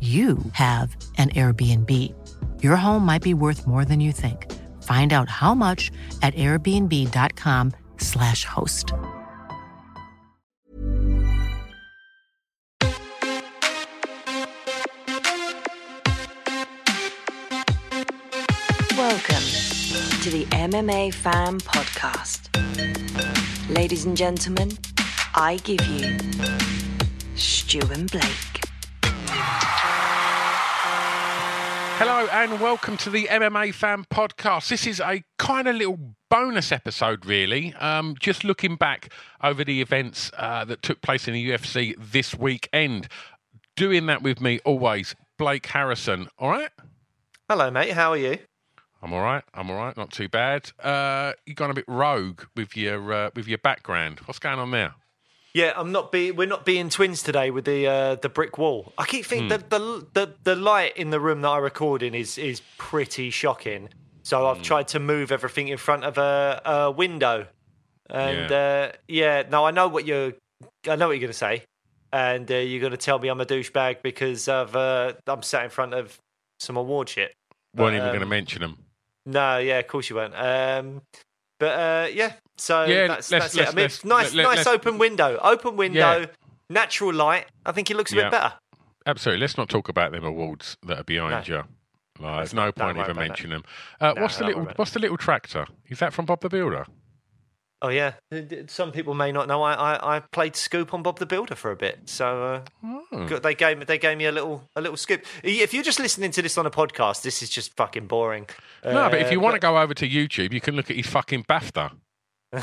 you have an Airbnb. Your home might be worth more than you think. Find out how much at airbnb.com/slash host. Welcome to the MMA Fan Podcast. Ladies and gentlemen, I give you Stu and Blake. Hello and welcome to the MMA Fan Podcast. This is a kind of little bonus episode, really. Um, just looking back over the events uh, that took place in the UFC this weekend. Doing that with me always, Blake Harrison. All right? Hello, mate. How are you? I'm all right. I'm all right. Not too bad. Uh, you gone a bit rogue with your uh, with your background. What's going on there? Yeah, I'm not be. We're not being twins today with the uh, the brick wall. I keep thinking Hmm. the, the the the light in the room that I record in is is pretty shocking. So Hmm. I've tried to move everything in front of a, a window, and Yeah. uh, yeah. No, I know what you're. I know what you're going to say, and uh, you're going to tell me I'm a douchebag because of uh, I'm sat in front of some award shit. weren't even um, going to mention them. No, yeah, of course you weren't. Um, but uh, yeah, so Yeah, that's, let's- that's let's- it. I mean, nice, let- nice open window, open window, Yeah. natural light. I think it looks a Yeah. bit better. Absolutely. Let's not talk about them awards that are behind No. you. Like, there's no point even mentioning them. Uh, No, what's the little. What's the little tractor? Is that from Bob the Builder? Oh yeah, some people may not know. I, I, I played Scoop on Bob the Builder for a bit, so uh, Oh. they gave me they gave me a little a little scoop. If you're just listening to this on a podcast, this is just fucking boring. No, but if you want to go over to YouTube, you can look at his fucking BAFTA.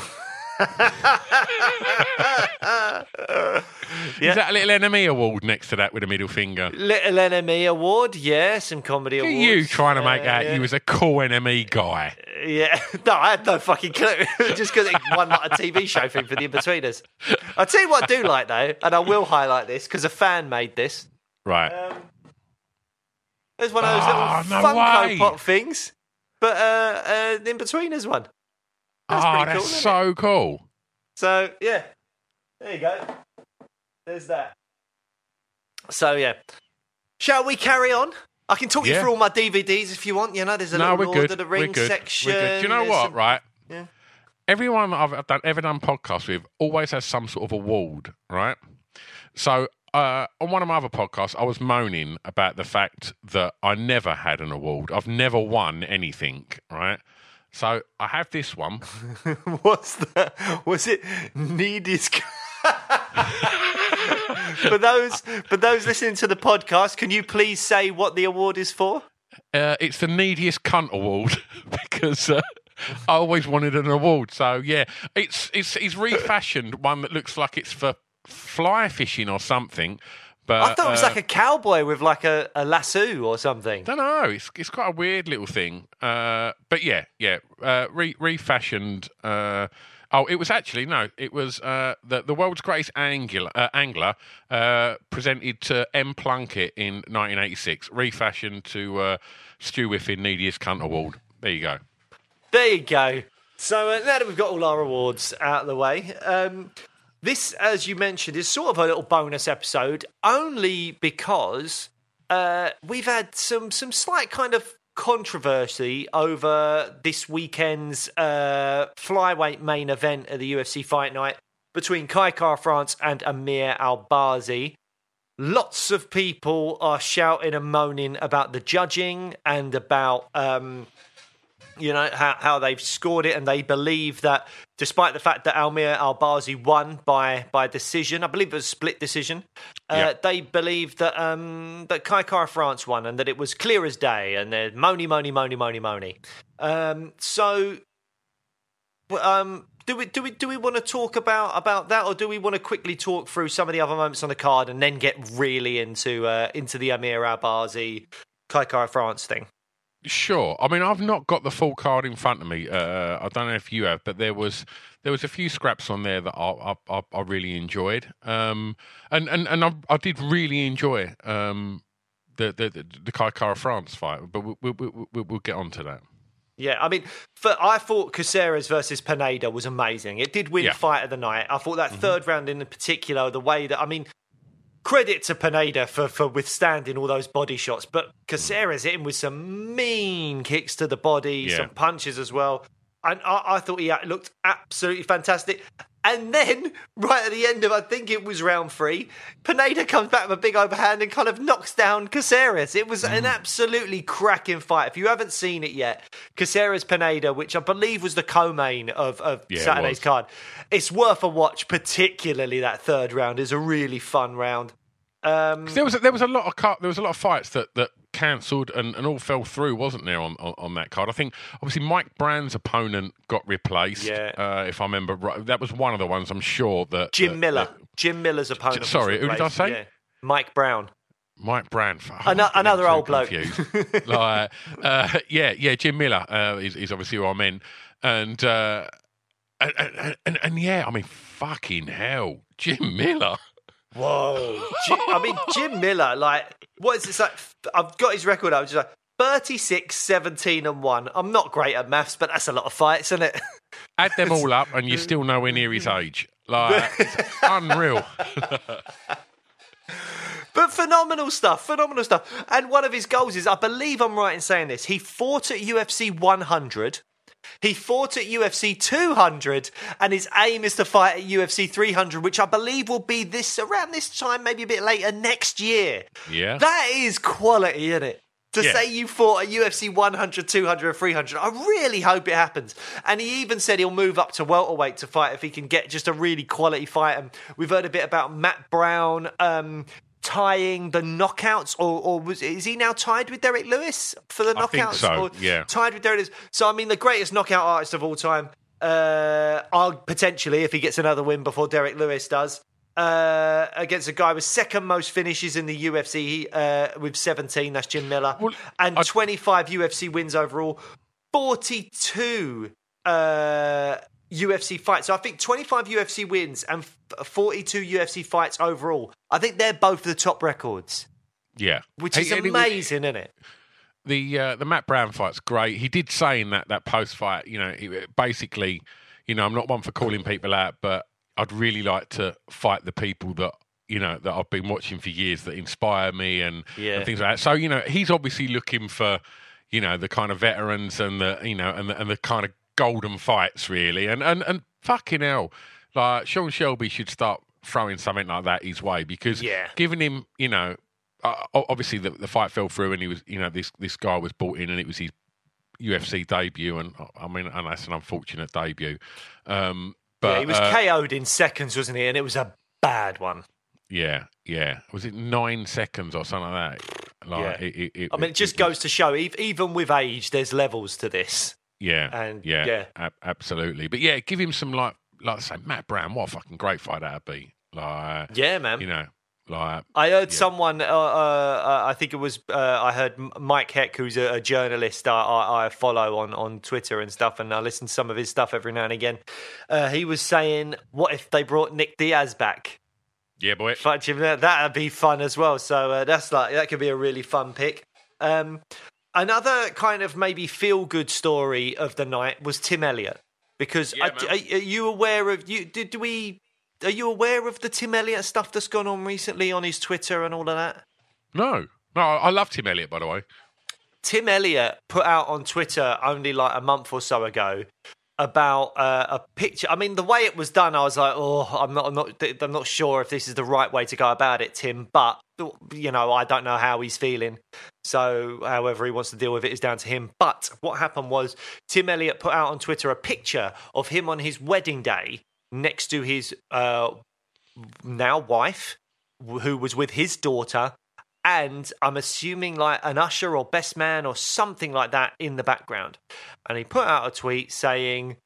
Is that a little NME award next to that with a middle finger? Little NME Award, yeah, some comedy awards. you trying to make Uh, out you was a cool enemy guy. Yeah, no, I had no fucking clue. Just because it won like a TV show thing for the Inbetweeners. I'll tell you what I do like though, and I will highlight this because a fan made this. Right. Um, there's one of those Oh, little no Funko way. Pop things, but uh, uh, the Inbetweeners one. That's oh, that's cool, so cool. So yeah, there you go. There's that. So yeah, shall we carry on? I can talk you through all my DVDs if you want. You know, there's a no, little Lord good. of the good. section. We're good. Do you know there's what? Right. Yeah. Everyone that I've done, ever done podcasts with always has some sort of award, right? So uh, on one of my other podcasts, I was moaning about the fact that I never had an award. I've never won anything, right? So I have this one. What's that? Was it neediest? for those for those listening to the podcast, can you please say what the award is for? Uh, it's the neediest cunt award because uh, I always wanted an award. So yeah, it's it's he's refashioned one that looks like it's for fly fishing or something. But I thought it was uh, like a cowboy with like a, a lasso or something. don't know. It's it's quite a weird little thing. Uh, but yeah, yeah, uh, re- refashioned. Uh, oh, it was actually no. It was uh, the the world's greatest angler, uh, angler uh, presented to M Plunkett in 1986, refashioned to uh, Stu Whiffin Neediest Cunt Award. There you go. There you go. So uh, now that we've got all our awards out of the way, um, this, as you mentioned, is sort of a little bonus episode, only because uh, we've had some some slight kind of controversy over this weekend's uh, flyweight main event at the UFC Fight Night between Kai Kara France and Amir Albazi. lots of people are shouting and moaning about the judging and about um, you know how, how they've scored it and they believe that despite the fact that Amir Albazi won by by decision I believe it was a split decision uh, Yeah. they believe that um, that Kai France won and that it was clear as day and they're moany moany moany moany moany um, so um, do we do we do we want to talk about about that, or do we want to quickly talk through some of the other moments on the card and then get really into uh, into the Amir Albazi Kai Kara France thing? Sure. I mean, I've not got the full card in front of me. Uh, I don't know if you have, but there was there was a few scraps on there that I I, I, really enjoyed, um, and and and I, I did really enjoy um, the the the, the France fight, but we'll, we'll, we'll, we'll get on to that. Yeah, I mean, for, I thought Caceres versus Pineda was amazing. It did win Yeah. Mm-hmm. fight of the night. I thought that third round in particular, the way that I mean, credit to Pineda for for withstanding all those body shots, but Caceres hit him with some mean kicks to the body, Yeah. some punches as well. And I, I thought he looked absolutely fantastic. And then, right at the end of, I think it was round three, Pineda comes back with a big overhand and kind of knocks down Caceres. It was Mm. an absolutely cracking fight. If you haven't seen it yet, Caceres Pineda, which I believe was the co-main of, of Yeah, Saturday's was. card, it's worth a watch. Particularly that third round is a really fun round. Um, There was a, there was a lot of car, there was a lot of fights that that cancelled and, and all fell through, wasn't there on, on on that card? I think obviously Mike Brand's opponent got replaced. Yeah. Uh, if I remember right, that was one of the ones. I'm sure that Jim that- Miller, that Jim Miller's opponent. sorry, who did I say? yeah. Mike Brown. Mike Ano- another so old bloke. like, uh, yeah, yeah, Jim Miller uh, is, is obviously who I meant, and, uh, and, and and and yeah, I mean, fucking hell, Jim Miller. Whoa. Jim, I mean, Jim Miller, like, what is this? Like, I've got his record up, just like 36, 17, and 1. I'm not great at maths, but that's a lot of fights, isn't it? Add them all up, and you're still nowhere near his age. Like, unreal. But phenomenal stuff, phenomenal stuff. And one of his goals is, I believe I'm right in saying this, he fought at UFC 100. He fought at UFC 200, and his aim is to fight at UFC 300, which I believe will be this around this time, maybe a bit later next year. Yeah. That is quality, isn't it? To Yeah. say you fought at UFC 100, 200, and 300, I really hope it happens. And he even said he'll move up to welterweight to fight if he can get just a really quality fight. And we've heard a bit about Matt Brown um, tying the knockouts, or, or was is he now tied with Derrick Lewis for the I think knockouts? so, Or yeah. tied with Derrick Lewis. So I mean, the greatest knockout artist of all time. Uh, I'll potentially, if he gets another win before Derrick Lewis does, uh, against a guy with second most finishes in the UFC uh, with 17. That's Jim Miller, Well, and I- 25 UFC wins overall. 42 uh, UFC fights. So I think 25 UFC wins and 42 UFC fights overall. I think they're both the top records, Yeah. which Hey, is and it was- amazing, isn't it? the uh, the Matt Brown fight's great. He did say in that that post fight, you know, he, basically, you know, I'm not one for calling people out, but I'd really like to fight the people that you know that I've been watching for years that inspire me and, Yeah. and things like that. So you know, he's obviously looking for you know the kind of veterans and the you know and the, and the kind of golden fights really. And and and fucking hell, like Sean Shelby should start throwing something like that his way because Yeah. giving him you know uh, obviously the, the fight fell through and he was you know this this guy was brought in and it was his UFC debut and uh, I mean and that's an unfortunate debut um but yeah, he was uh, KO'd in seconds, wasn't he? And it was a bad one. yeah yeah was it nine seconds or something like that like Yeah. it, it, it, I mean, it just goes to show, even with age, there's levels to this. Yeah and- yeah, yeah. ab- absolutely but yeah give him some like like I say Matt Brown what a fucking great fight that'd be like Yeah, man. you know like I heard Yeah. someone. Uh, uh, uh, I think it was. Uh, I heard Mike Heck, who's a, a journalist I, I, follow on, on Twitter and stuff, and I listen to some of his stuff every now and again. Uh, he was saying, "What if they brought Nick Diaz back? yeah boy That'd be fun as well." So uh, that's like that could be a really fun pick. Um, another kind of maybe feel good story of the night was Tim Elliott because Yeah, I- are, are you aware of you? Did we? Are you aware of the Tim Elliott stuff that's gone on recently on his Twitter and all of that? no no I love Tim Elliott by the way Tim Elliott put out on Twitter only like a month or so ago about uh, a picture. I mean, the way it was done, I was like, oh, I'm not, I'm not, I'm not sure if this is the right way to go about it, Tim. But you know, I don't know how he's feeling. So, however he wants to deal with it is down to him. But what happened was Tim Elliott put out on Twitter a picture of him on his wedding day next to his uh, now wife, who was with his daughter, and I'm assuming like an usher or best man or something like that in the background. And he put out a tweet saying,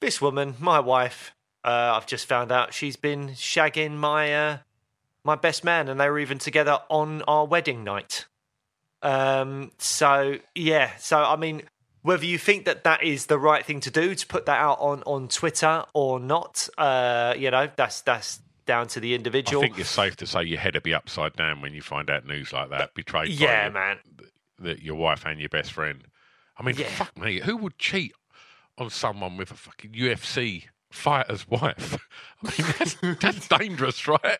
This woman, my wife, uh, I've just found out she's been shagging my uh, my best man, and they were even together on our wedding night. Um, so yeah, so I mean, whether you think that that is the right thing to do to put that out on on Twitter or not, uh, you know, that's that's down to the individual. I think it's safe to say your head will be upside down when you find out news like that. Betrayed yeah, by man. Your, your wife and your best friend. I mean, Yeah. fuck me. Who would cheat on someone with a fucking UFC fighter's wife? I mean, that's, that's dangerous, right?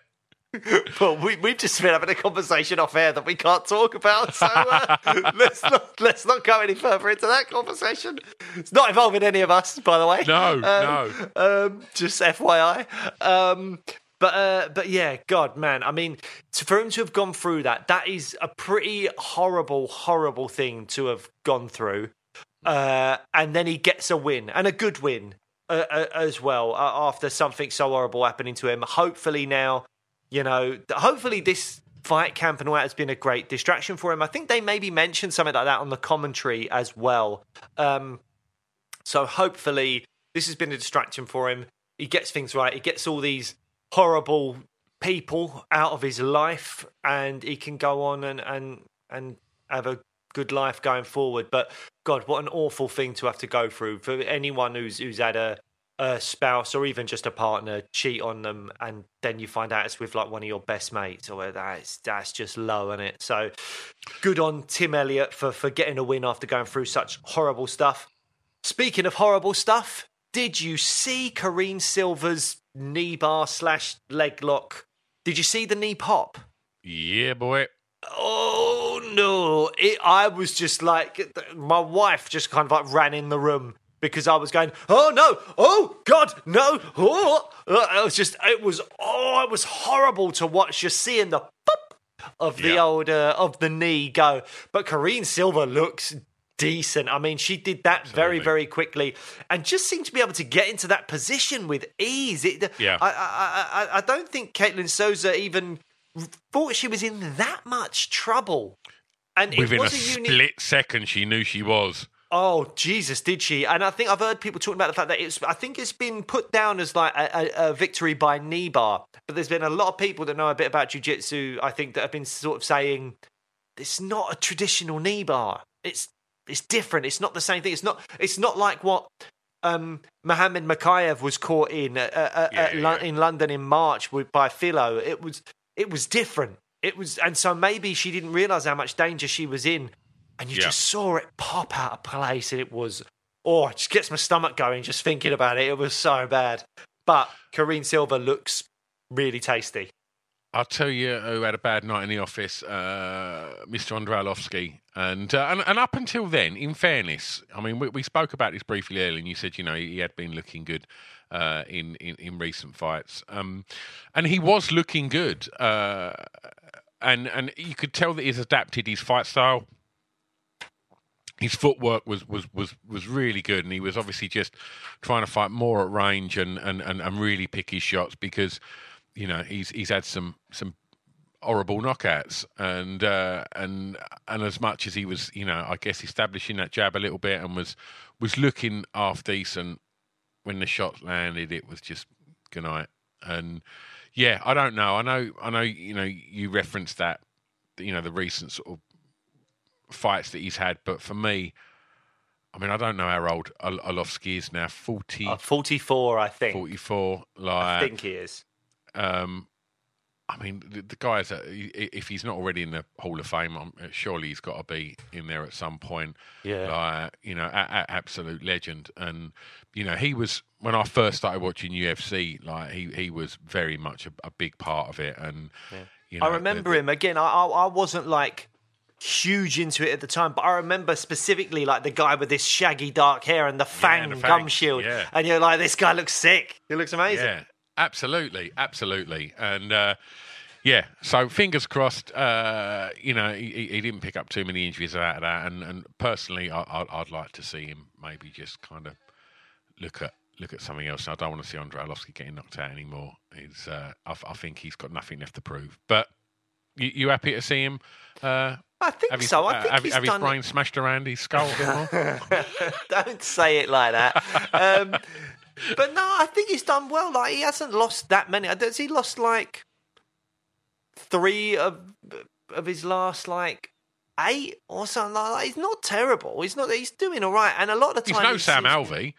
Well, we we've just been having a conversation off air that we can't talk about, so uh, let's not let's not go any further into that conversation. It's not involving any of us, by the way. No, Um, Um, just FYI. Um, but uh, but yeah, God, man. I mean, to, for him to have gone through that, that is a pretty horrible, horrible thing to have gone through. Uh, and then he gets a win and a good win uh, uh, as well uh, after something so horrible happening to him. Hopefully now, you know, hopefully this fight camp and all that has been a great distraction for him. I think they maybe mentioned something like that on the commentary as well. Um, so hopefully this has been a distraction for him. He gets things right. He gets all these horrible people out of his life, and he can go on and and and have a good life going forward. But God, what an awful thing to have to go through for anyone who's who's had a a spouse or even just a partner cheat on them and then you find out it's with like one of your best mates or that's that's just low in it so good on tim elliott for for getting a win after going through such horrible stuff speaking of horrible stuff did you see Karine Silva's knee bar slash leg lock? Did you see the knee pop? Yeah, boy. Oh no! It, I was just like my wife just kind of like ran in the room because I was going, oh no, oh god, no, oh! It was just, it was, oh, it was horrible to watch. Just seeing the pop of the Yeah. old uh, of the knee go. But Karine Silva looks decent. I mean, she did that very, Absolutely. very quickly and just seemed to be able to get into that position with ease. It, Yeah. I, I, I, I don't think Ketlen Souza even thought she was in that much trouble. And Within it a a unique. split second, she knew she was. Oh Jesus, did she? And I think I've heard people talking about the fact that it's. I think it's been put down as like a, a, a victory by knee bar, but there's been a lot of people that know a bit about jujitsu. I think that have been sort of saying it's not a traditional knee bar. It's it's different. It's not the same thing. It's not. It's not like what um, Mohammed Mokaev was caught in uh, uh, Yeah, at Lon- yeah. in London in March with, by Filho. It was it was different. It was, and so maybe she didn't realize how much danger she was in, and you Yeah. just saw it pop out of place, and it was oh, it just gets my stomach going just thinking about it. It was so bad. But Karine Silva looks really tasty. I'll tell you who had a bad night in the office, uh, Mr. Andrelowski. And, uh, and and up until then, in fairness, I mean, we, we spoke about this briefly earlier, and you said, you know, he had been looking good uh, in, in, in recent fights. Um, and he was looking good. Uh, and, and you could tell that he's adapted his fight style his footwork was, was, was, was really good, and he was obviously just trying to fight more at range and, and, and, and really pick his shots because you know he's he's had some some horrible knockouts and uh, and and as much as he was you know I guess establishing that jab a little bit and was was looking half decent when the shots landed it was just good night and yeah I don't know I know I know you know you referenced that you know the recent sort of fights that he's had but for me I mean I don't know how old Ol- Arlovski is now 40 Uh, 44, I think. 44 I think he is. Um, I mean, the, the guy's i- if he's not already in the Hall of Fame, um, surely he's got to be in there at some point. Yeah. Like, you know, a, a, absolute legend. And you know, he was when I first started watching UFC. Like, he he was very much a, a big part of it. And you know, I remember the- him again. I, I wasn't like huge into it at the time, but I remember specifically like the guy with this shaggy dark hair and the fang, the gum shield, yeah. and you're like, this guy looks sick. He looks amazing. Yeah, absolutely, absolutely, and uh, yeah. So fingers crossed. Uh, you know, he, he- didn't pick up too many injuries out of that, and, and personally, I, I'd like to see him maybe just kind of look at look at something else. I don't want to see Andrei Arlovski getting knocked out anymore. He's, uh, I, I think he's got nothing left to prove. But you, you happy to see him? Uh, I think have his, so. I uh, think have, he's have his done. brain smashed around his skull a bit more. Don't say it like that. Um, but no, I think he's done well. Like he hasn't lost that many. Has he lost like three of of his last like eight or something like that? He's not terrible. He's not. He's doing all right. And a lot of the He's time, no he Sam Alvey.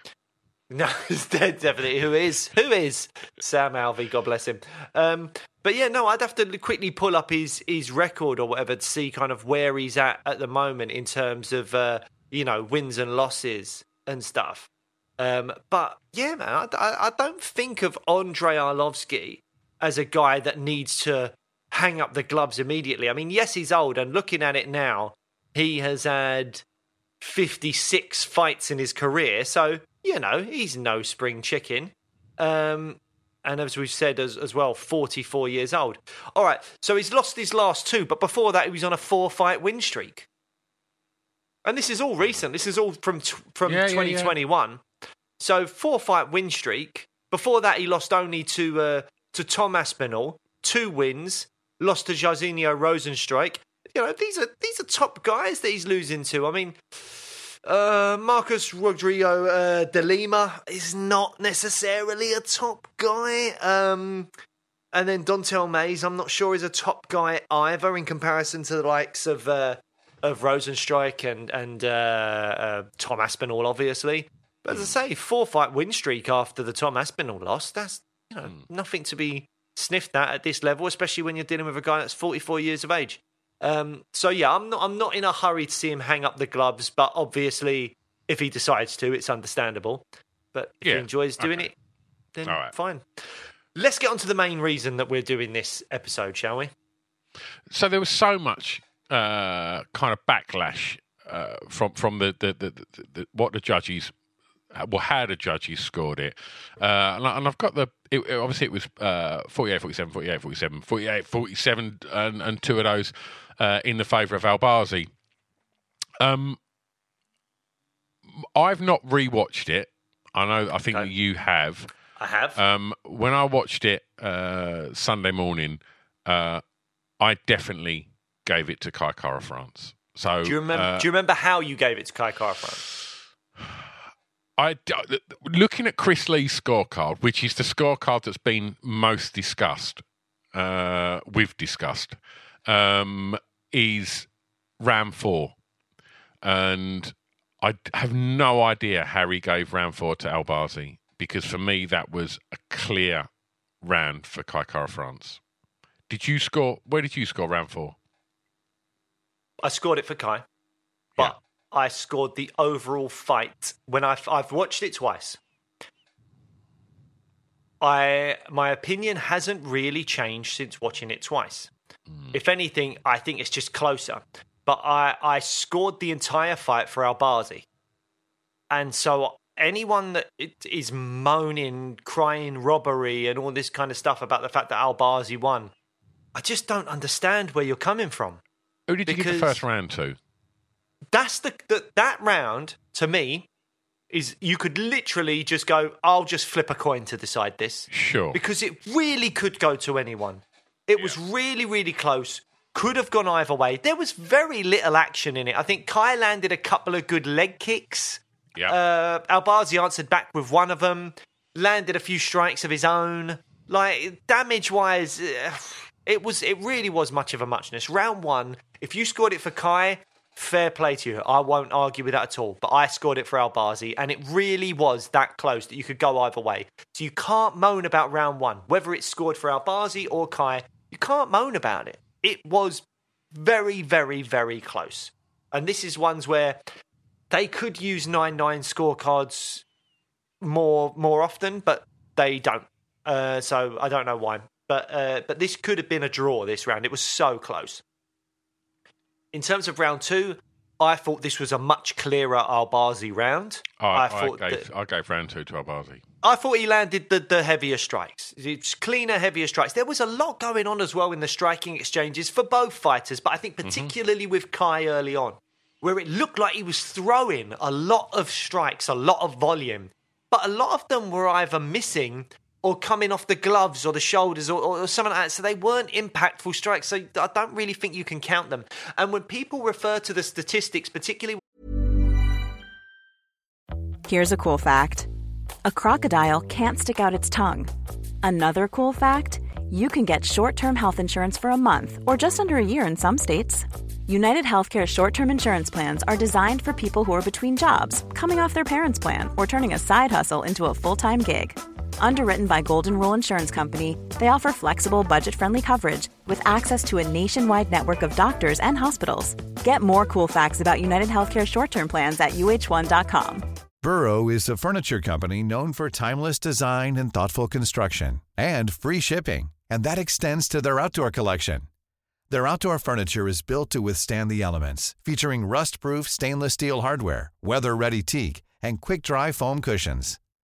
No, he's dead, definitely. Who is? Who is Sam Alvey? God bless him. Um, but yeah, no, I'd have to quickly pull up his his record or whatever to see kind of where he's at at the moment in terms of uh, you know wins and losses and stuff. Um, but yeah, man, I, I, don't think of Andrei Arlovski as a guy that needs to hang up the gloves immediately. I mean, yes, he's old, and looking at it now, he has had 56 fights in his career. So, you know, he's no spring chicken. Um, and as we've said as, as well, 44 years old. All right, so he's lost his last two, but before that, he was on a four fight win streak. And this is all recent. This is all from t- from Yeah, yeah, yeah. 2021. So four fight win streak. Before that, he lost only to uh, to Tom Aspinall, two wins. Lost to Jairzinho Rozenstruik. You know these are these are top guys that he's losing to. I mean, uh, Marcus Rodrigo uh, de Lima is not necessarily a top guy. Um, and then Dontel Mays, I'm not sure is a top guy either in comparison to the likes of uh, of Rozenstruik and and uh, uh, Tom Aspinall, obviously. But as I say, four fight win streak after the Tom Aspinall loss. That's you know nothing to be sniffed at at this level, especially when you're dealing with a guy that's 44 years of age. Um, so yeah, I'm not I'm not in a hurry to see him hang up the gloves, but obviously, if he decides to, it's understandable. But if he enjoys doing okay. it, then All right. fine. Let's get on to the main reason that we're doing this episode, shall we? so there was so much uh, kind of backlash uh, from from the, the, the, the what the judges well how the judges scored it uh, and, I, and I've got the it, it- obviously it was uh, 48 47 48 47 48 47 and, and two of those uh, in the favour of Albazi um I've not rewatched it I know I think Okay. you have I have. um, when I watched it uh, Sunday morning, uh, I definitely gave it to Kai Kara France. So do you remember? uh, do you remember how you gave it to Kai Kara France? I looking at Chris Lee's scorecard, which is the scorecard that's been most discussed, uh, we've discussed, um, is round four, and I have no idea how he gave round four to Albazi because for me that was a clear round for Kai Kara France. Did you score? Where did you score round four? I scored it for Kai, but I scored the overall fight when I've I've watched it twice. I my opinion hasn't really changed since watching it twice. Mm. If anything, I think it's just closer. But I I scored the entire fight for Albazi, and so anyone that is moaning, crying robbery, and all this kind of stuff about the fact that Albazi won, I just don't understand where you're coming from Who did you give the first round to? That's the, that that round to me is you could literally just go i'll just flip a coin to decide this Sure. because it really could go to anyone it was really really close could have gone either way there was very little action in it i think kai landed a couple of good leg kicks Yeah. uh, Albazi answered back with one of them, landed a few strikes of his own. Like damage wise, it was it really was much of a muchness. Round one, if you scored it for Kai, fair play to you. I won't argue with that at all. But I scored it for Albazi, and it really was that close that you could go either way. So you can't moan about round one, whether it's scored for Albazi or Kai. You can't moan about it. It was very, very, very close. And this is ones where they could use nine nine scorecards more more often, but they don't. Uh, so I don't know why. But uh, but this could have been a draw this round. It was so close. In terms of round two, I thought this was a much clearer Albazi round. Oh, I, I, thought gave, that, I gave round two to Albazi. I thought he landed the, the heavier strikes. It's cleaner, heavier strikes. There was a lot going on as well in the striking exchanges for both fighters, but I think mm-hmm. particularly mm-hmm. with Kai early on, where it looked like he was throwing a lot of strikes, a lot of volume, but a lot of them were either missing or coming off the gloves or the shoulders or, or, something like that. So they weren't impactful strikes. So I don't really think you can count them. And when people refer to the statistics, particularly. Here's a cool fact a crocodile can't stick out its tongue. Another cool fact you can get short term health insurance for a month or just under a year in some states. United Healthcare short term insurance plans are designed for people who are between jobs, coming off their parents' plan, or turning a side hustle into a full time gig Underwritten by Golden Rule Insurance Company, they offer flexible, budget friendly coverage with access to a nationwide network of doctors and hospitals. Get more cool facts about United Healthcare short term plans at uh1.com. Burrow is a furniture company known for timeless design and thoughtful construction and free shipping, and that extends to their outdoor collection. Their outdoor furniture is built to withstand the elements, featuring rust proof stainless steel hardware, weather ready teak, and quick dry foam cushions.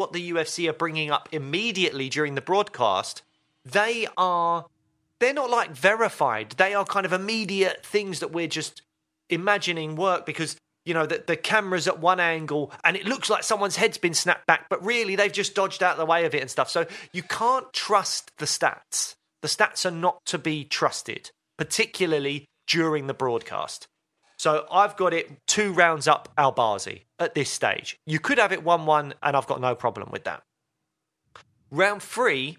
what the UFC are bringing up immediately during the broadcast, they are they're not like verified. They are kind of immediate things that we're just imagining work because you know the, the camera's at one angle and it looks like someone's head's been snapped back, but really they've just dodged out of the way of it and stuff. So you can't trust the stats. The stats are not to be trusted, particularly during the broadcast. So I've got it two rounds up Albazi at this stage. You could have it 1 1, and I've got no problem with that. Round three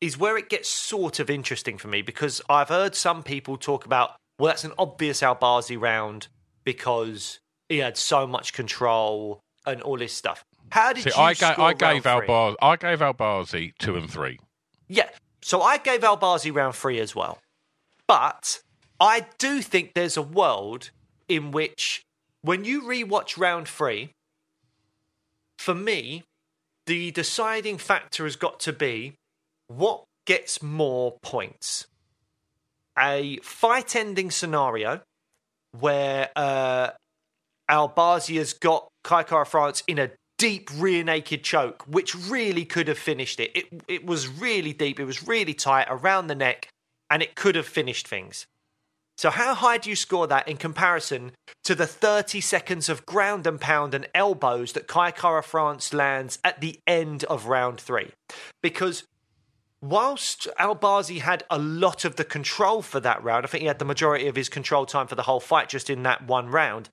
is where it gets sort of interesting for me because I've heard some people talk about, well, that's an obvious Albazi round because he had so much control and all this stuff. How did See, you I, ga- I gave Albazi, I gave Albazi two and three. Yeah, so I gave Albazi round three as well. But I do think there's a world in which when you rewatch round three, for me, the deciding factor has got to be what gets more points. A fight ending scenario where uh, Albazi has got Kai Kara France in a deep rear naked choke, which really could have finished it. It it was really deep, it was really tight around the neck, and it could have finished things. So, how high do you score that in comparison to the 30 seconds of ground and pound and elbows that Kai Kara France lands at the end of round three? Because whilst Albazi had a lot of the control for that round, I think he had the majority of his control time for the whole fight just in that one round.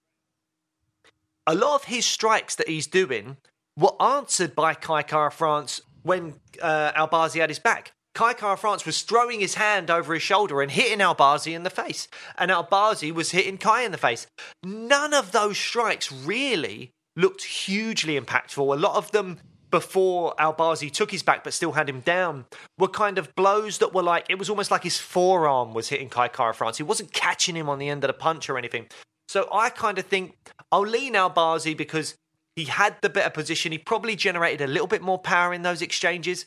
A lot of his strikes that he's doing were answered by Kai Kara France when uh, Albazi had his back. Kai Kara France was throwing his hand over his shoulder and hitting Albazi in the face. And Albazi was hitting Kai in the face. None of those strikes really looked hugely impactful. A lot of them before Albazi took his back but still had him down were kind of blows that were like, it was almost like his forearm was hitting Kai Kara France. He wasn't catching him on the end of the punch or anything. So I kind of think I'll lean Albazi because he had the better position. He probably generated a little bit more power in those exchanges.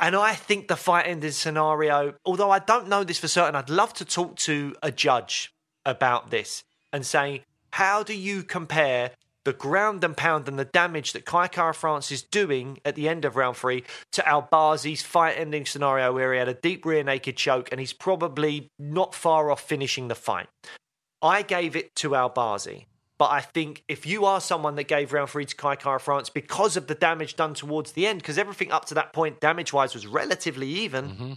And I think the fight ending scenario, although I don't know this for certain, I'd love to talk to a judge about this and say, how do you compare the ground and pound and the damage that Kai Kara France is doing at the end of round three to Albazi's fight ending scenario where he had a deep rear naked choke and he's probably not far off finishing the fight. I gave it to Albazi. But I think if you are someone that gave round three to Kai Kara France because of the damage done towards the end, because everything up to that point, damage wise, was relatively even, mm-hmm.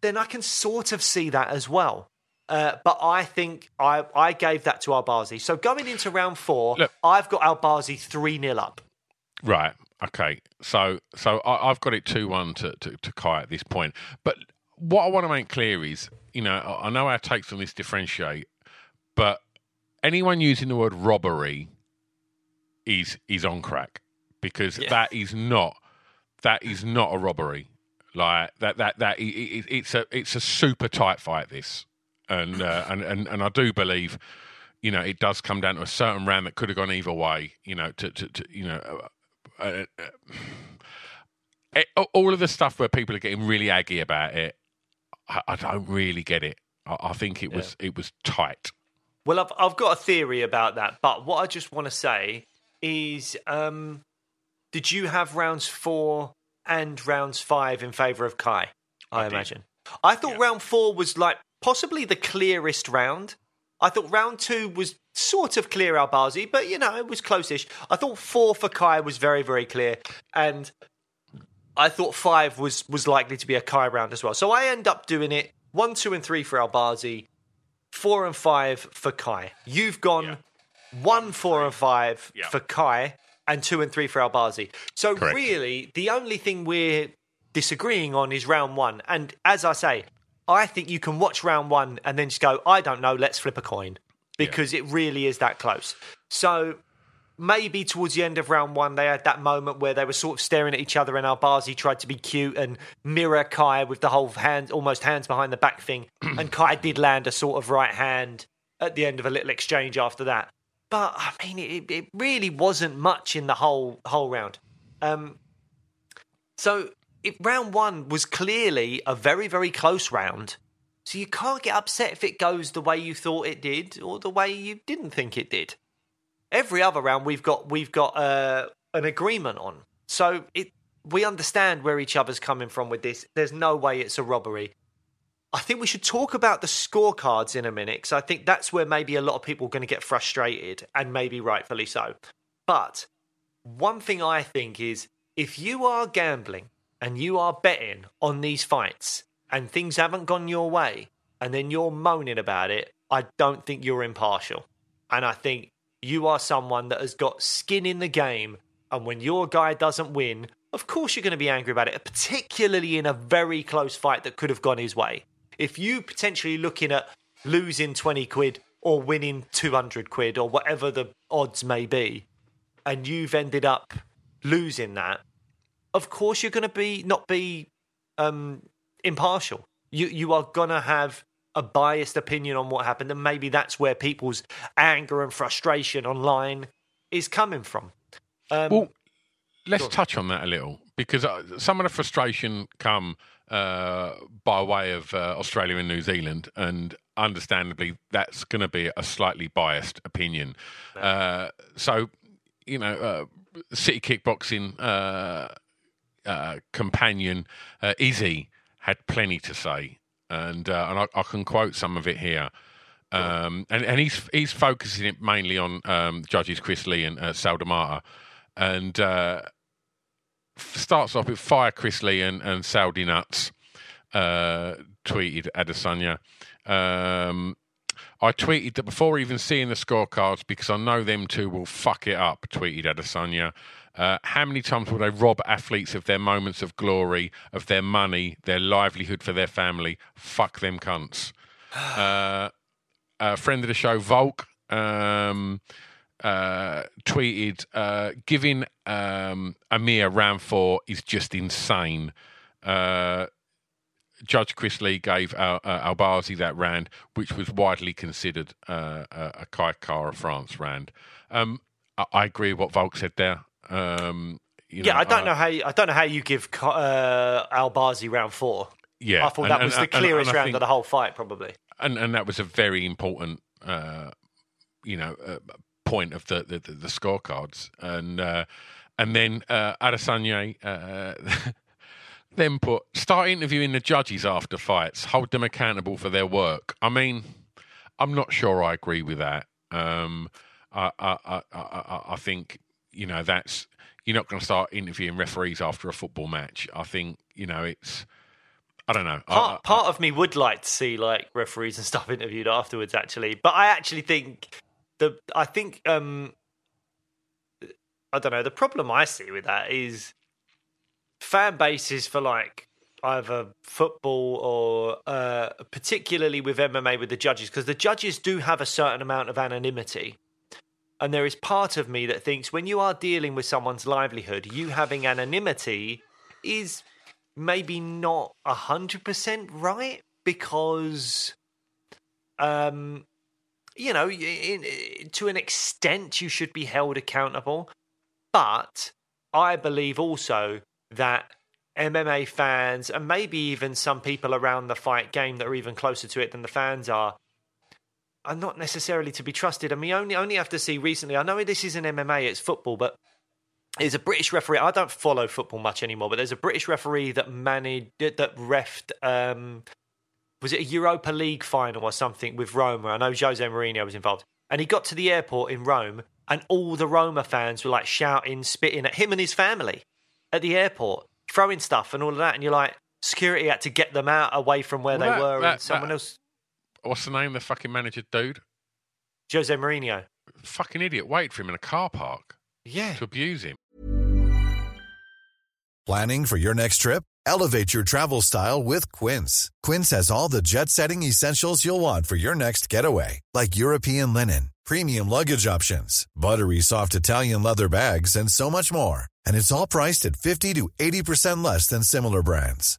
then I can sort of see that as well. Uh, but I think I, I gave that to Albazi. So going into round four, Look- I've got Albazi 3 0 up. Right. Okay. So so I, I've got it two one to, to to Kai at this point. But what I want to make clear is, you know, I I know our takes on this differentiate, but anyone using the word robbery is is on crack because Yeah. that is not that is not a robbery. Like that that that i- i- it's a it's a super tight fight. This and uh, and and and I do believe. You know, it does come down to a certain round that could have gone either way. You know, to, to, to you know, uh, uh, uh, all of the stuff where people are getting really aggy about it, I, I don't really get it. I, I think it was it was tight. Well, I've, I've got a theory about that. But what I just want to say is um, did you have rounds four and rounds five in favour of Kai? I, did. imagine. I thought round four was like possibly the clearest round. I thought round two was sort of clear Albazi, but you know, it was close-ish. I thought four for Kai was very, very clear. And I thought five was was likely to be a Kai round as well. So I end up doing it one, two, and three for Albazi, four and five for Kai. You've gone one, four, and five Yeah. for Kai, and two and three for Albazi. So Correct. really, the only thing we're disagreeing on is round one. And as I say, I think you can watch round one and then just go, I don't know, let's flip a coin. Because it really is that close. So maybe towards the end of round one, they had that moment where they were sort of staring at each other, and Albazi tried to be cute and mirror Kai with the whole hand, almost hands behind the back thing. and Kai did land a sort of right hand at the end of a little exchange after that. But I mean, it, it really wasn't much in the whole whole round. Um, so it, round one was clearly a very very close round. So you can't get upset if it goes the way you thought it did or the way you didn't think it did every other round we've got we've got uh, an agreement on. So it we understand where each other's coming from with this. There's no way it's a robbery. I think we should talk about the scorecards in a minute because I think that's where maybe a lot of people are going to get frustrated and maybe rightfully so. But one thing I think is if you are gambling and you are betting on these fights and things haven't gone your way and then you're moaning about it, I don't think you're impartial. And I think you are someone that has got skin in the game. And when your guy doesn't win, of course you're going to be angry about it, particularly in a very close fight that could have gone his way. If you potentially looking at losing 20 quid or winning 200 quid or whatever the odds may be, and you've ended up losing that, of course you're going to be not be um, impartial. You you are going to have a biased opinion on what happened, and maybe that's where people's anger and frustration online is coming from. Um, Well, let's touch on that a little because uh, some of the frustration come uh, by way of uh, Australia and New Zealand, and understandably, that's going to be a slightly biased opinion. Uh, so, you know, uh, City Kickboxing uh, uh, companion uh, Izzy had plenty to say, and uh, and I, I can quote some of it here. Um, and, and he's he's focusing it mainly on um, judges Chris Lee and uh, Sal D'Amato, and uh, starts off with fire Chris Lee and, and Saudi nuts. Uh, tweeted Adesanya. Um, I tweeted that before even seeing the scorecards because I know them two will fuck it up. Tweeted Adesanya. Uh, how many times will they rob athletes of their moments of glory, of their money, their livelihood for their family? Fuck them cunts. Uh, a friend of the show, Volk, um, uh, tweeted, uh, giving um, Amir round four is just insane. Uh, Judge Chris Lee gave Al- uh, Albazi that round, which was widely considered uh, a, a Kai France round. Um, I, I agree with what Volk said there. Um, you yeah, I don't uh, know how you, I don't know how you give uh, Albazi round four. Yeah, I thought and- that and- was the and- and clearest I round think- of the whole fight, probably. and and that was a very important, uh, you know, uh, point of the the, the, the scorecards, and uh, and then uh, Adesanya uh, then put start interviewing the judges after fights, hold them accountable for their work. I mean, I'm not sure I agree with that. Um, I, I, I, I, I think you know that's you're not going to start interviewing referees after a football match. I think you know it's. I don't know. Part, I, I, part of me would like to see like referees and stuff interviewed afterwards, actually. But I actually think the I think um I don't know. The problem I see with that is fan bases for like either football or uh, particularly with MMA with the judges because the judges do have a certain amount of anonymity. And there is part of me that thinks when you are dealing with someone's livelihood, you having anonymity is maybe not a hundred percent right because, um, you know, in, in, to an extent, you should be held accountable. But I believe also that MMA fans and maybe even some people around the fight game that are even closer to it than the fans are are not necessarily to be trusted. And we only only have to see recently. I know this isn't MMA; it's football, but there's a British referee. I don't follow football much anymore, but there's a British referee that managed that refed. Um, was it a Europa League final or something with Roma? I know Jose Mourinho was involved, and he got to the airport in Rome, and all the Roma fans were like shouting, spitting at him and his family at the airport throwing stuff and all of that, and you're like, security had to get them out away from where Well, they that- were, that- and someone that- else, what's the name? of The fucking manager dude. Jose Mourinho. Fucking idiot. Wait for him in a car park Yeah, to abuse him. Planning for your next trip? Elevate your travel style with Quince. Quince has all the jet setting essentials you'll want for your next getaway, like European linen, premium luggage options, buttery soft Italian leather bags, and so much more. And it's all priced at 50 to 80% less than similar brands.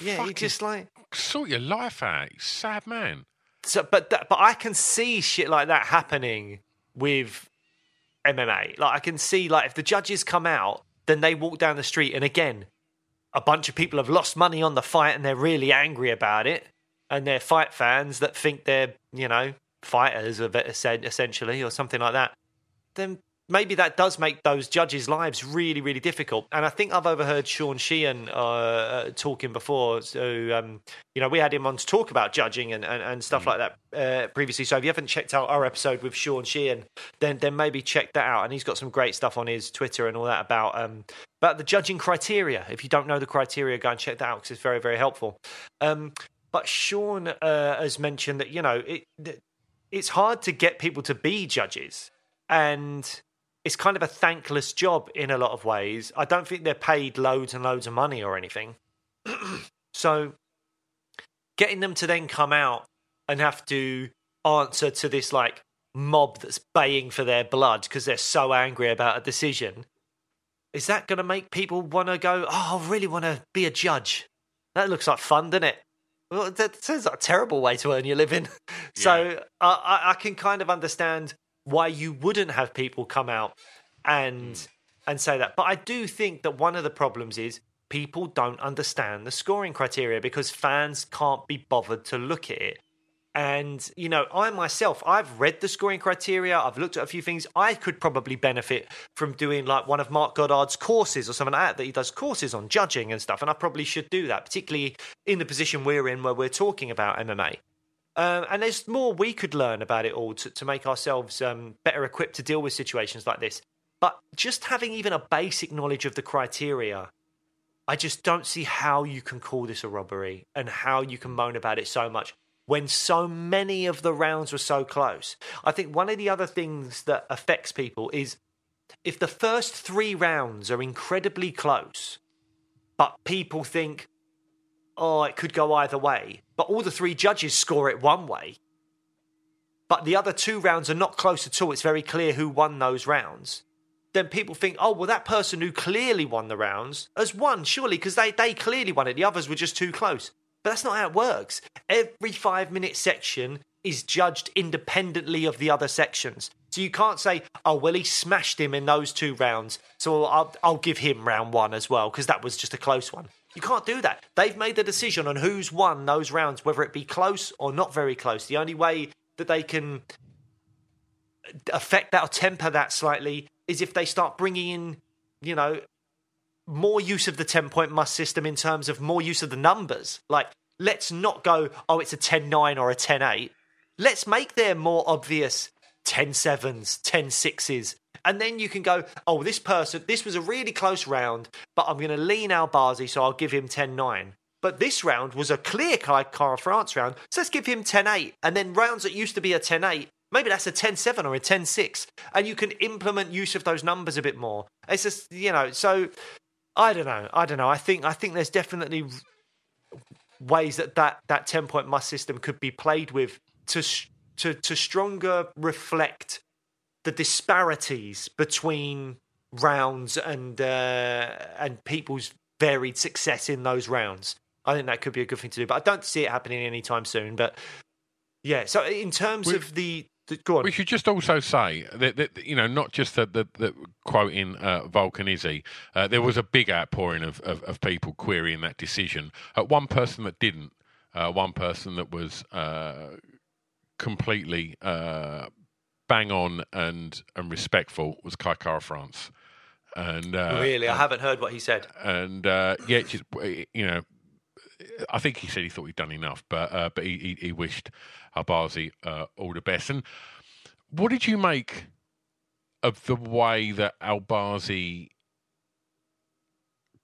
Yeah, Fucking just like. sort your life out. You sad man. So, but that, but I can see shit like that happening with MMA. Like I can see like if the judges come out, then they walk down the street, and again, a bunch of people have lost money on the fight, and they're really angry about it, and they're fight fans that think they're you know fighters of it essentially or something like that. Then maybe that does make those judges' lives really, really difficult. And I think I've overheard Sean Sheehan uh, uh, talking before. So, um, you know, we had him on to talk about judging and, and, and stuff like that uh, previously. So if you haven't checked out our episode with Sean Sheehan, then then maybe check that out. And he's got some great stuff on his Twitter and all that about um, about the judging criteria. If you don't know the criteria, go and check that out because it's very, very helpful. Um, but Sean uh, has mentioned that, you know, it, it's hard to get people to be judges. And it's kind of a thankless job in a lot of ways. I don't think they're paid loads and loads of money or anything. so getting them to then come out and have to answer to this like mob that's baying for their blood because they're so angry about a decision is that going to make people want to go oh i really want to be a judge that looks like fun doesn't it well, that sounds like a terrible way to earn your living so I, I, I can kind of understand why you wouldn't have people come out and hmm. and say that. But I do think that one of the problems is people don't understand the scoring criteria because fans can't be bothered to look at it. And you know, I myself, I've read the scoring criteria. I've looked at a few things. I could probably benefit from doing like one of Marc Goddard's courses or something like that. That he does courses on judging and stuff, and I probably should do that, particularly in the position we're in where we're talking about MMA. Um, and there's more we could learn about it all to, to make ourselves um, better equipped to deal with situations like this. But just having even a basic knowledge of the criteria, I just don't see how you can call this a robbery and how you can moan about it so much when so many of the rounds were so close. I think one of the other things that affects people is if the first three rounds are incredibly close, but people think, oh, it could go either way. But all the three judges score it one way. But the other two rounds are not close at all. It's very clear who won those rounds. then people think, oh, well, that person who clearly won the rounds has won, surely, because they, they clearly won it. The others were just too close. But that's not how it works. Every five minute section is judged independently of the other sections. So you can't say, oh, well, he smashed him in those two rounds, so I'll, I'll give him round one as well, because that was just a close one. You can't do that. They've made the decision on who's won those rounds, whether it be close or not very close. The only way that they can affect that or temper that slightly is if they start bringing in, you know, more use of the 10 point must system in terms of more use of the numbers. Like, let's not go, oh, it's a 10 9 or a 10 8. Let's make there more obvious 10 sevens, 10 sixes. And then you can go, oh, this person, this was a really close round, but I'm going to lean Albazi, so I'll give him 10 9. But this round was a clear Kara-France round, so let's give him 10 8. And then rounds that used to be a 10 8, maybe that's a 10 7 or a 10 6. And you can implement use of those numbers a bit more. It's just, you know, so I don't know. I don't know. I think, I think there's definitely ways that that, that 10 point must system could be played with to, to, to stronger reflect the disparities between rounds and uh, and people's varied success in those rounds. I think that could be a good thing to do, but I don't see it happening anytime soon. But yeah, so in terms we, of the, the, go on. We should just also say that, that you know not just the, the, the quoting uh, Volkanovski, uh, there was a big outpouring of, of, of, people querying that decision. Uh, one person that didn't, uh, one person that was uh, completely uh, bang on and and respectful was Kai Kara-France. And uh, really, I haven't heard what he said. And uh, yeah, just you know, I think he said he thought he'd done enough, but uh, but he, he, he wished Albazi uh, all the best. And what did you make of the way that Albazi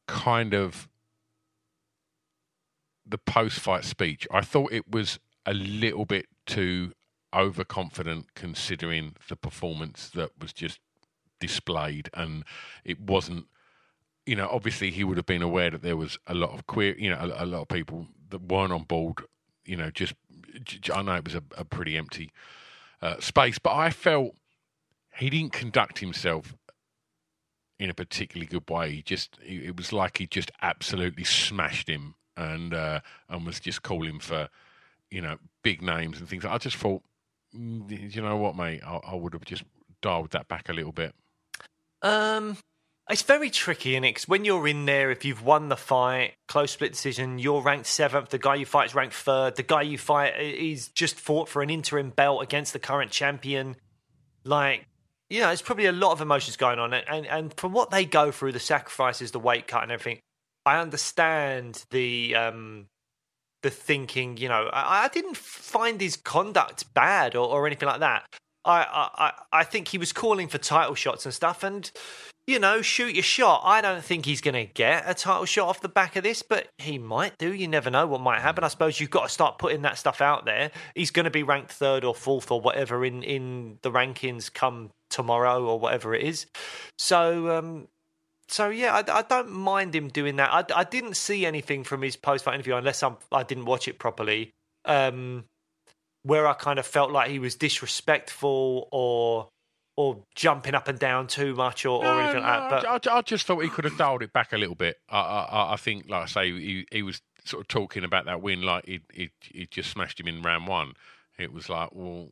kind of the post-fight speech? I thought it was a little bit too overconfident considering the performance that was just displayed, and it wasn't. You know, obviously he would have been aware that there was a lot of queer, you know, a, a lot of people that weren't on board. You know, just I know it was a, a pretty empty uh, space, but I felt he didn't conduct himself in a particularly good way. He just it was like he just absolutely smashed him and uh, and was just calling for you know big names and things. I just thought, you know what, mate, I, I would have just dialed that back a little bit. Um, it's very tricky, and it? when you're in there, if you've won the fight, close split decision, you're ranked seventh. The guy you fight is ranked third. The guy you fight is just fought for an interim belt against the current champion. Like, you know, there's probably a lot of emotions going on, and and from what they go through, the sacrifices, the weight cut, and everything, I understand the um the thinking. You know, I, I didn't find his conduct bad or, or anything like that. I, I I think he was calling for title shots and stuff, and you know, shoot your shot. I don't think he's going to get a title shot off the back of this, but he might do. You never know what might happen. I suppose you've got to start putting that stuff out there. He's going to be ranked third or fourth or whatever in in the rankings come tomorrow or whatever it is. So, um, so yeah, I, I, don't mind him doing that. I, I didn't see anything from his post fight interview unless I'm, I did not watch it properly. Um, where I kind of felt like he was disrespectful or or jumping up and down too much or, no, or anything no, like that. But I, I, just thought he could have dialed it back a little bit. I, I, I think, like I say, he, he was sort of talking about that win like he he he just smashed him in round one. It was like, well,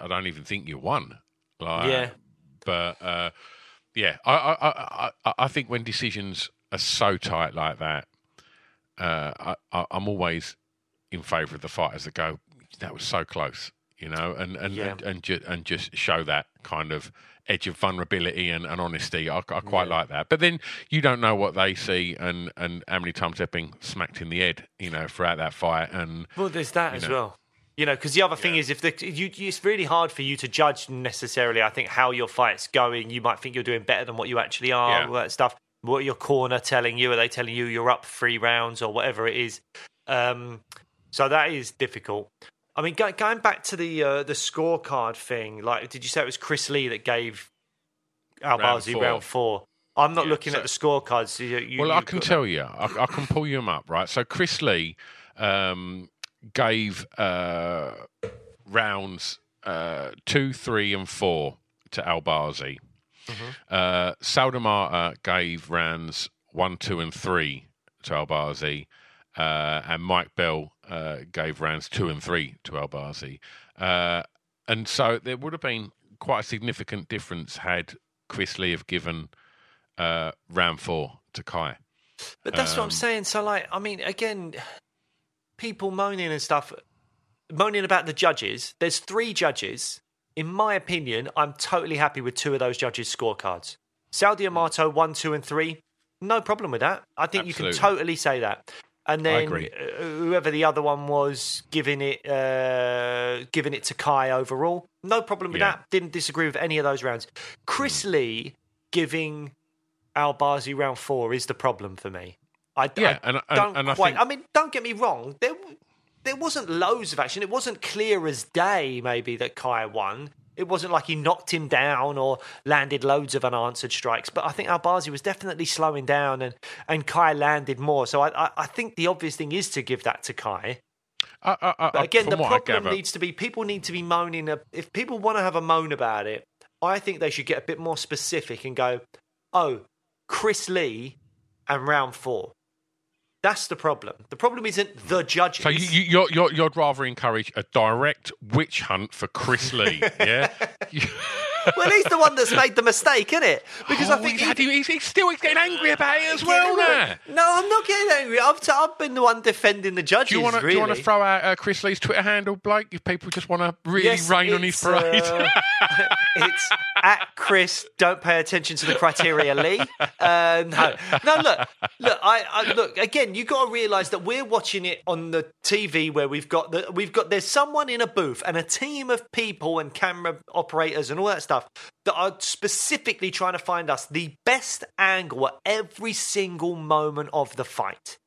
I don't even think you won. Like, yeah. But uh, yeah, I, I I I think when decisions are so tight like that, uh, I, I'm always in favour of the fighters that go, that was so close, you know, and and yeah. and, and, ju- and, just show that kind of edge of vulnerability and, and honesty. I, I quite yeah. like that. But then you don't know what they see and and how many times they've been smacked in the head, you know, throughout that fight. And well, there's that as know. well. You know, because the other thing is, if the you, it's really hard for you to judge necessarily. I think how your fight's going. You might think you're doing better than what you actually are. All that stuff. What your corner telling you? Are they telling you you're up three rounds or whatever it is? Um, so that is difficult. I mean, go, going back to the uh, the scorecard thing, like, did you say it was Chris Lee that gave Albazi round, round four? I'm not yeah, looking so, at the scorecards. So you, you, well, I can tell you, I, I, can pull them up, right? So Chris Lee um, gave uh, rounds uh, two, three, and four to Albazi. Uh, Sal D'Amato gave rounds one, two, and three to Albazi, uh, and Mike Bell uh, gave rounds two and three to Albazi. Uh, and so there would have been quite a significant difference had Chris Lee have given uh, round four to Kai. But that's what I'm Um, saying. So, like, I mean, again, people moaning and stuff, moaning about the judges. There's three judges. In my opinion, I'm totally happy with two of those judges' scorecards. Sal D'Amato, one, two, and three. No problem with that. I think you can totally say that. And then uh, whoever the other one was giving it, uh, giving it to Kai overall, no problem with Yeah. that. Didn't disagree with any of those rounds. Chris Lee giving Albazi round four is the problem for me. I, Yeah, I and- and- don't and I quite. think- I mean, don't get me wrong. There, there wasn't loads of action. It wasn't clear as day. Maybe that Kai won. It wasn't like he knocked him down or landed loads of unanswered strikes. But I think Albazi was definitely slowing down, and and Kai landed more. So I, I, I think the obvious thing is to give that to Kai. Uh, uh, uh, But again, the problem needs to be people need to be moaning. a- If people want to have a moan about it, I think they should get a bit more specific and go, "Oh, Chris Lee and round four. That's the problem. The problem isn't the mm. judges. So you, you, you're, you're, you'd rather encourage a direct witch hunt for Chris Lee, yeah? Well, he's the one that's made the mistake, isn't it? Because Oh, I think he's, he- he's, he's still he's getting angry about it as well now. No, I'm not getting angry. I've, t- I've been the one defending the judges. Do you want to really. do you want to throw out uh, Chris Lee's Twitter handle, Blake? If people just want to really Yes, rain on his parade. uh, it's at Chris. Don't pay attention to the criteria, Lee. Uh, no, no. Look, look. I, I look again. You got to realise that we're watching it on the TV where we've got the we've got there's someone in a booth and a team of people and camera operators and all that stuff that are specifically trying to find us the best angle at every single moment of the fight.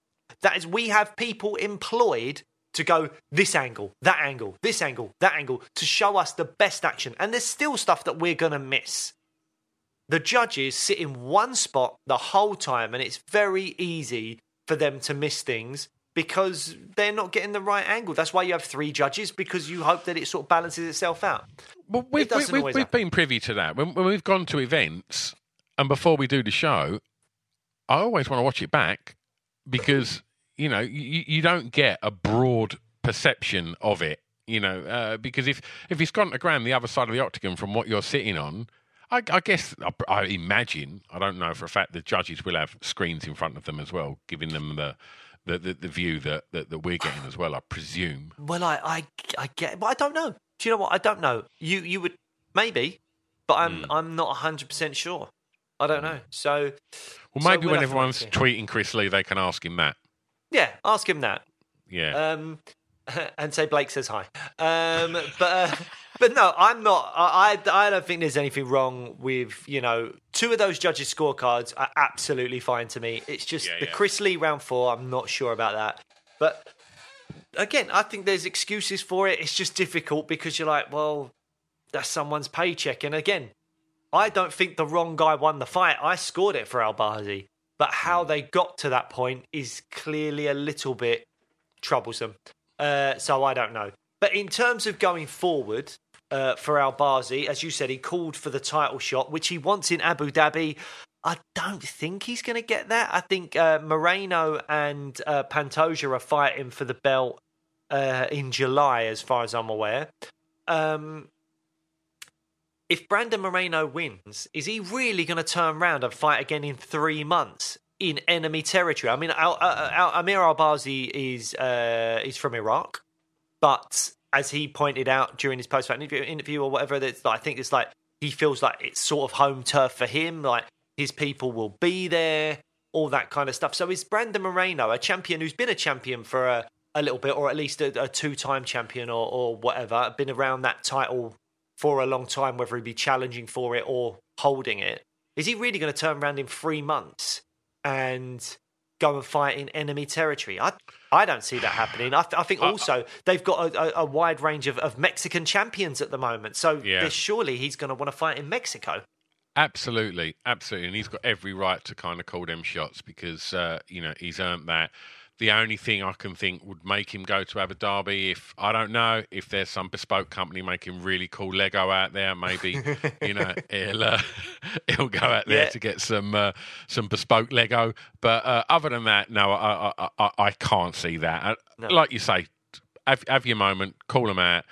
That is, we have people employed to go this angle, that angle, this angle, that angle to show us the best action. And there's still stuff that we're going to miss. The judges sit in one spot the whole time, and it's very easy for them to miss things because they're not getting the right angle. That's why you have three judges because you hope that it sort of balances itself out. Well, we've, doesn't we've, we've been privy to that. When, when we've gone to events and before we do the show, I always want to watch it back because, you know, you, you don't get a broad perception of it, you know, uh, because if, if it's gone to ground the other side of the octagon from what you're sitting on, I, I guess, I, I imagine, I don't know for a fact, the judges will have screens in front of them as well, giving them the, the, the, the view that, that, that we're getting as well, I presume. Well, I, I, I get, but I don't know. Do you know what? I don't know. You, you would maybe, but I'm, Hmm. I'm not hundred percent sure. I don't know. So, Well, so maybe we'll when have to wait and everyone's tweeting Chris Lee, they can ask him that. yeah, ask him that. Yeah. Um, and say Blake says hi. Um, but uh, but no, I'm not. I I don't think there's anything wrong with you know two of those judges' scorecards are absolutely fine to me. It's just Yeah, the yeah. Chris Lee round four. I'm not sure about that, but. Again, I think there's excuses for it. It's just difficult because you're like, well, that's someone's paycheck. And again, I don't think the wrong guy won the fight. I scored it for Albazi. But how they got to that point is clearly a little bit troublesome. Uh, so I don't know. But in terms of going forward uh, for Albazi, as you said, he called for the title shot, which he wants in Abu Dhabi. I don't think he's going to get that. I think uh, Moreno and uh, Pantoja are fighting for the belt uh, in July, as far as I'm aware. Um, if Brandon Moreno wins, is he really going to turn around and fight again in three months in enemy territory? I mean, Al, uh, Al, Amir Albazi is uh, is from Iraq, but as he pointed out during his post-fight interview, interview or whatever, that's I think it's like he feels like it's sort of home turf for him. Like his people will be there, all that kind of stuff. So is Brandon Moreno a champion who's been a champion for a, a little bit, or at least a, a two-time champion, or, or whatever, been around that title for a long time, whether he be challenging for it or holding it. Is he really going to turn around in three months and go and fight in enemy territory? I I don't see that happening. I, th- I think also they've got a, a, a wide range of, of Mexican champions at the moment, so Yeah. surely he's going to want to fight in Mexico. Absolutely, absolutely, and he's got every right to kind of call them shots because uh, you know he's earned that. The only thing I can think would make him go to Abu Dhabi if I don't know if there's some bespoke company making really cool Lego out there. Maybe you know he'll uh, he'll go out there Yeah. to get some uh, some bespoke Lego. But uh, other than that, no, I I, I, I can't see that. Uh, No. Like you say, have, have your moment, call him out.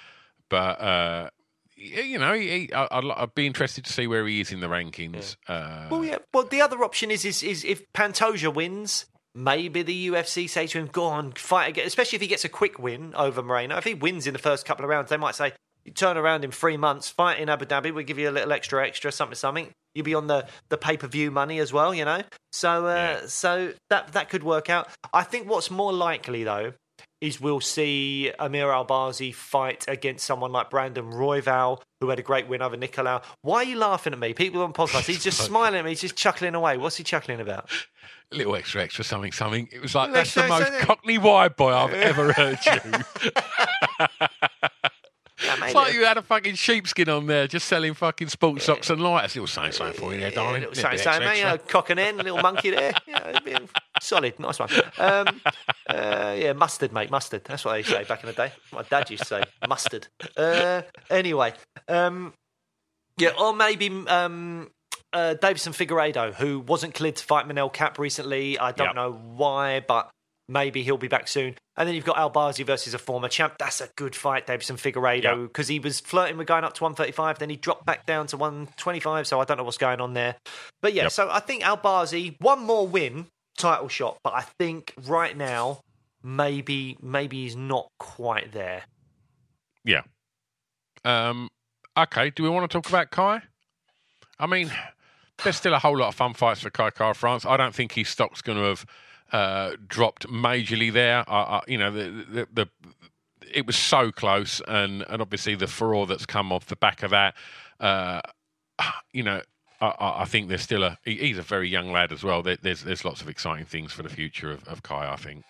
But uh, you know, he, he, I, I'd, I'd be interested to see where he is in the rankings. Uh, Well, yeah. Well, the other option is is, is if Pantoja wins, maybe the UFC say to him, "Go on, fight again." Especially if he gets a quick win over Moreno. If he wins in the first couple of rounds, they might say, "You turn around in three months, fight in Abu Dhabi. We'll give you a little extra, extra something, something. You'll be on the, the pay per view money as well, you know." So, uh, Yeah. so that that could work out. I think what's more likely though is we'll see Amir Albazi fight against someone like Brandon Royval, who had a great win over Nicolau. Why are you laughing at me? People on podcast, he's just smiling at me, he's just chuckling away. What's he chuckling about? a little extra, extra, something, something. It was like Little that's the most something. cockney wide boy I've ever heard you. It's like you had a fucking sheepskin on there, just selling fucking sports socks and lights. Little saying something for you there, darling. little Little something, bit something, extra, mate, you know, cock and hen, little monkey there. Yeah, solid, nice one. Um, uh, yeah, mustard, mate, mustard. That's what they say back in the day. My dad used to say mustard. Uh, anyway, um, yeah, or maybe um, uh, Davison Figueiredo, who wasn't cleared to fight Manel Kape recently. I don't Yep. know why, but maybe he'll be back soon. And then you've got Albazi versus a former champ. That's a good fight, Davison Figueiredo, Yep. because he was flirting with going up to 135, then he dropped back down to 125. So I don't know what's going on there. But yeah, Yep. so I think Albazi, one more win, title shot. But I think right now, maybe maybe he's not quite there. Yeah. Um, okay, do we want to talk about Kai? I mean, there's still a whole lot of fun fights for Kai Kara-France. I don't think his stock's going to have uh, dropped majorly there. I, I, you know, the, the, the it was so close, and, and obviously the furore that's come off the back of that. Uh, you know, I- I, think there's still a. He's a very young lad as well. There's there's lots of exciting things for the future of, of Kai. I think.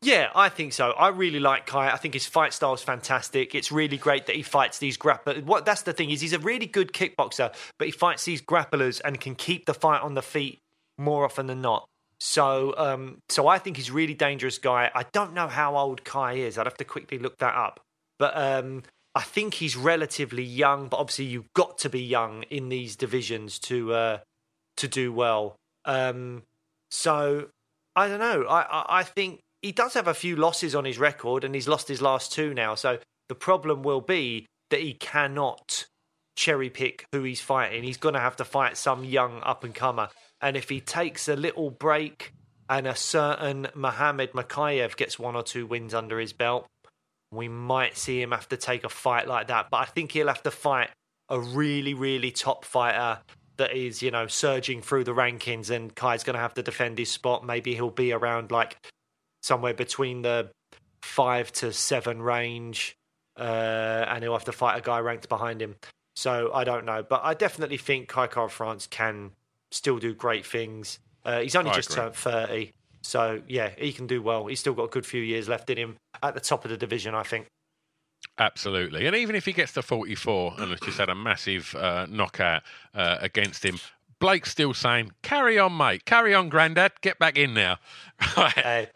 Yeah, I think so. I really like Kai. I think his fight style is fantastic. It's really great that he fights these grapplers. What that's the thing is he's a really good kickboxer, but he fights these grapplers and can keep the fight on the feet more often than not. So, um, so I think he's really dangerous guy. I don't know how old Kai is. I'd have to quickly look that up. But um, I think he's relatively young. But obviously, you've got to be young in these divisions to uh, to do well. Um, so I don't know. I, I, I think he does have a few losses on his record, and he's lost his last two now. So the problem will be that he cannot cherry pick who he's fighting. He's going to have to fight some young up and comer. And if he takes a little break and a certain Mohamed Mokaev gets one or two wins under his belt, we might see him have to take a fight like that. But I think he'll have to fight a really, really top fighter that is, you know, surging through the rankings. And Kai's going to have to defend his spot. Maybe he'll be around like somewhere between the five to seven range, uh, and he'll have to fight a guy ranked behind him. So I don't know, but I definitely think Kai Kara-France can still do great things. Uh, he's only I just agree. turned thirty, so yeah, he can do well. He's still got a good few years left in him at the top of the division, I think. Absolutely. And even if he gets to 44 and has just had a massive uh, knockout uh, against him, Blake's still saying, carry on, mate. Carry on, Grandad. Get back in now. Right. Hey,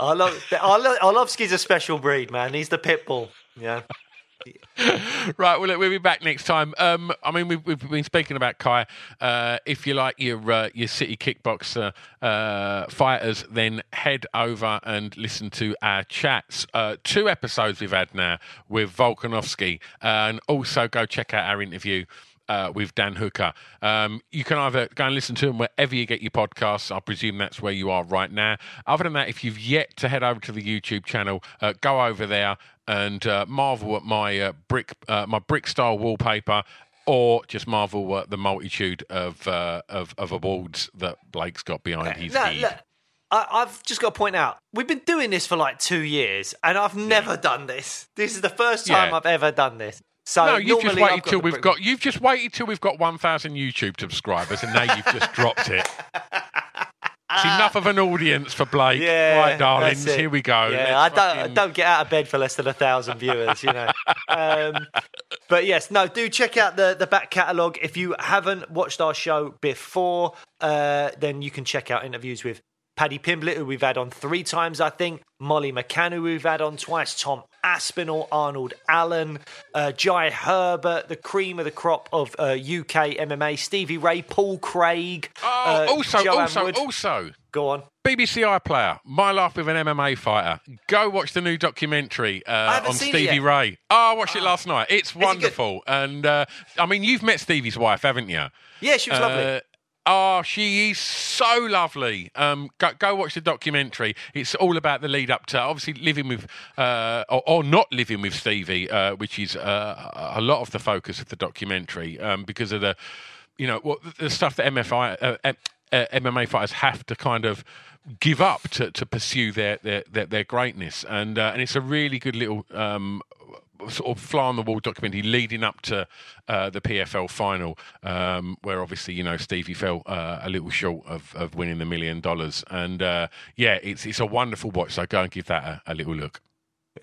Arlo- Arlo- Arlovski's a special breed, man. He's the pit bull. Yeah. Right, well, we'll be back next time. Um, I mean, we've, we've been speaking about Kai. Uh, if you like your uh, your city kickboxer uh, fighters, then head over and listen to our chats. Uh, two episodes we've had now with Volkanovski, and also go check out our interview. Uh, with Dan Hooker. Um, you can either go and listen to him wherever you get your podcasts. I presume that's where you are right now. Other than that, if you've yet to head over to the YouTube channel, uh, go over there and uh, marvel at my uh, brick uh, my brick style wallpaper, or just marvel at the multitude of uh, of, of awards that Blake's got behind his Look, head. look, I, I've just got to point out, we've been doing this for like two years, and I've never done this. This is the first time Yeah. I've ever done this. So no, you've just waited till we've got. You've just waited till we've got one thousand YouTube subscribers, and now you've just dropped it. It's enough of an audience for Blake. Yeah, right, darlings. Here we go. Yeah, I don't, I don't get out of bed for less than a thousand viewers, you know. um, but yes, no, do check out the the back catalogue. If you haven't watched our show before, uh, then you can check out interviews with Paddy Pimblett, who we've had on three times, I think. Molly McCann, who we've had on twice. Tom Aspinall, Arnold Allen, uh, Jai Herbert, the cream of the crop of uh, UK MMA. Stevie Ray, Paul Craig. Oh, uh, also, Joanne also, Wood. also. Go on. BBC iPlayer, My Life with an MMA Fighter. Go watch the new documentary uh, on Stevie. Ray. Oh, I watched it last night. It's it wonderful. And uh, I mean, you've met Stevie's wife, haven't you? Yeah, she was lovely. Uh, Oh, she is so lovely. Um, go, go watch the documentary. It's all about the lead up to obviously living with, uh, or, or not living with Stevie, uh, which is uh, a lot of the focus of the documentary um, because of the, you know, what the stuff that MFI, uh, uh, uh, MMA fighters have to kind of give up to, to pursue their, their, their, their greatness. And, uh, and it's a really good little um, sort of fly on the wall documentary leading up to uh, the PFL final, um, where obviously you know Stevie fell uh, a little short of, of winning the million dollars, and uh, yeah, it's it's a wonderful watch. So go and give that a, a little look.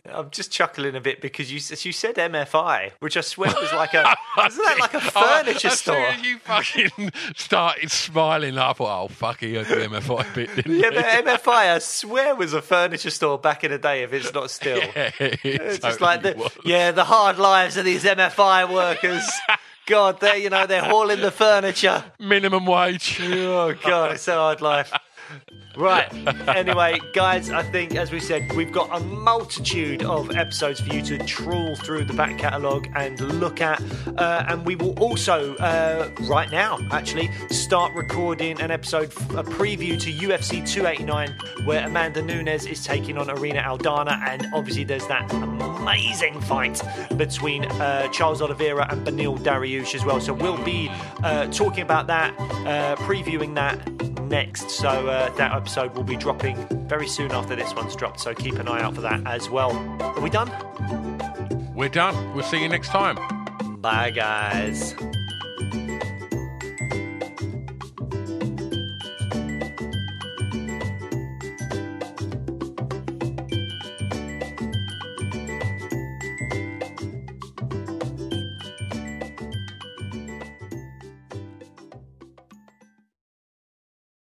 I'm just chuckling a bit because you you said MFI, which I swear was like a isn't that like a oh, furniture as soon store? as you fucking started smiling, I thought, oh fuck, he had the MFI bit, didn't Yeah, he? but MFI, I swear, was a furniture store back in the day. If it's not still, Yeah, it it's just like the was. yeah, the hard lives of these MFI workers. God, they're you know they're hauling the furniture. minimum wage. Oh God, it's a hard life. Right. Anyway, guys, I think as we said, we've got a multitude of episodes for you to trawl through the back catalogue and look at, uh, and we will also uh, right now actually start recording an episode, a preview to UFC 289, where Amanda Nunes is taking on Irene Aldana, and obviously there's that amazing fight between uh, Charles Oliveira and Beneil Dariush as well. So we'll be uh, talking about that, uh, previewing that next. So uh, that episode will be dropping very soon after this one's dropped. So keep an eye out for that as well. Are we done? We're done. We'll see you next time. Bye, guys.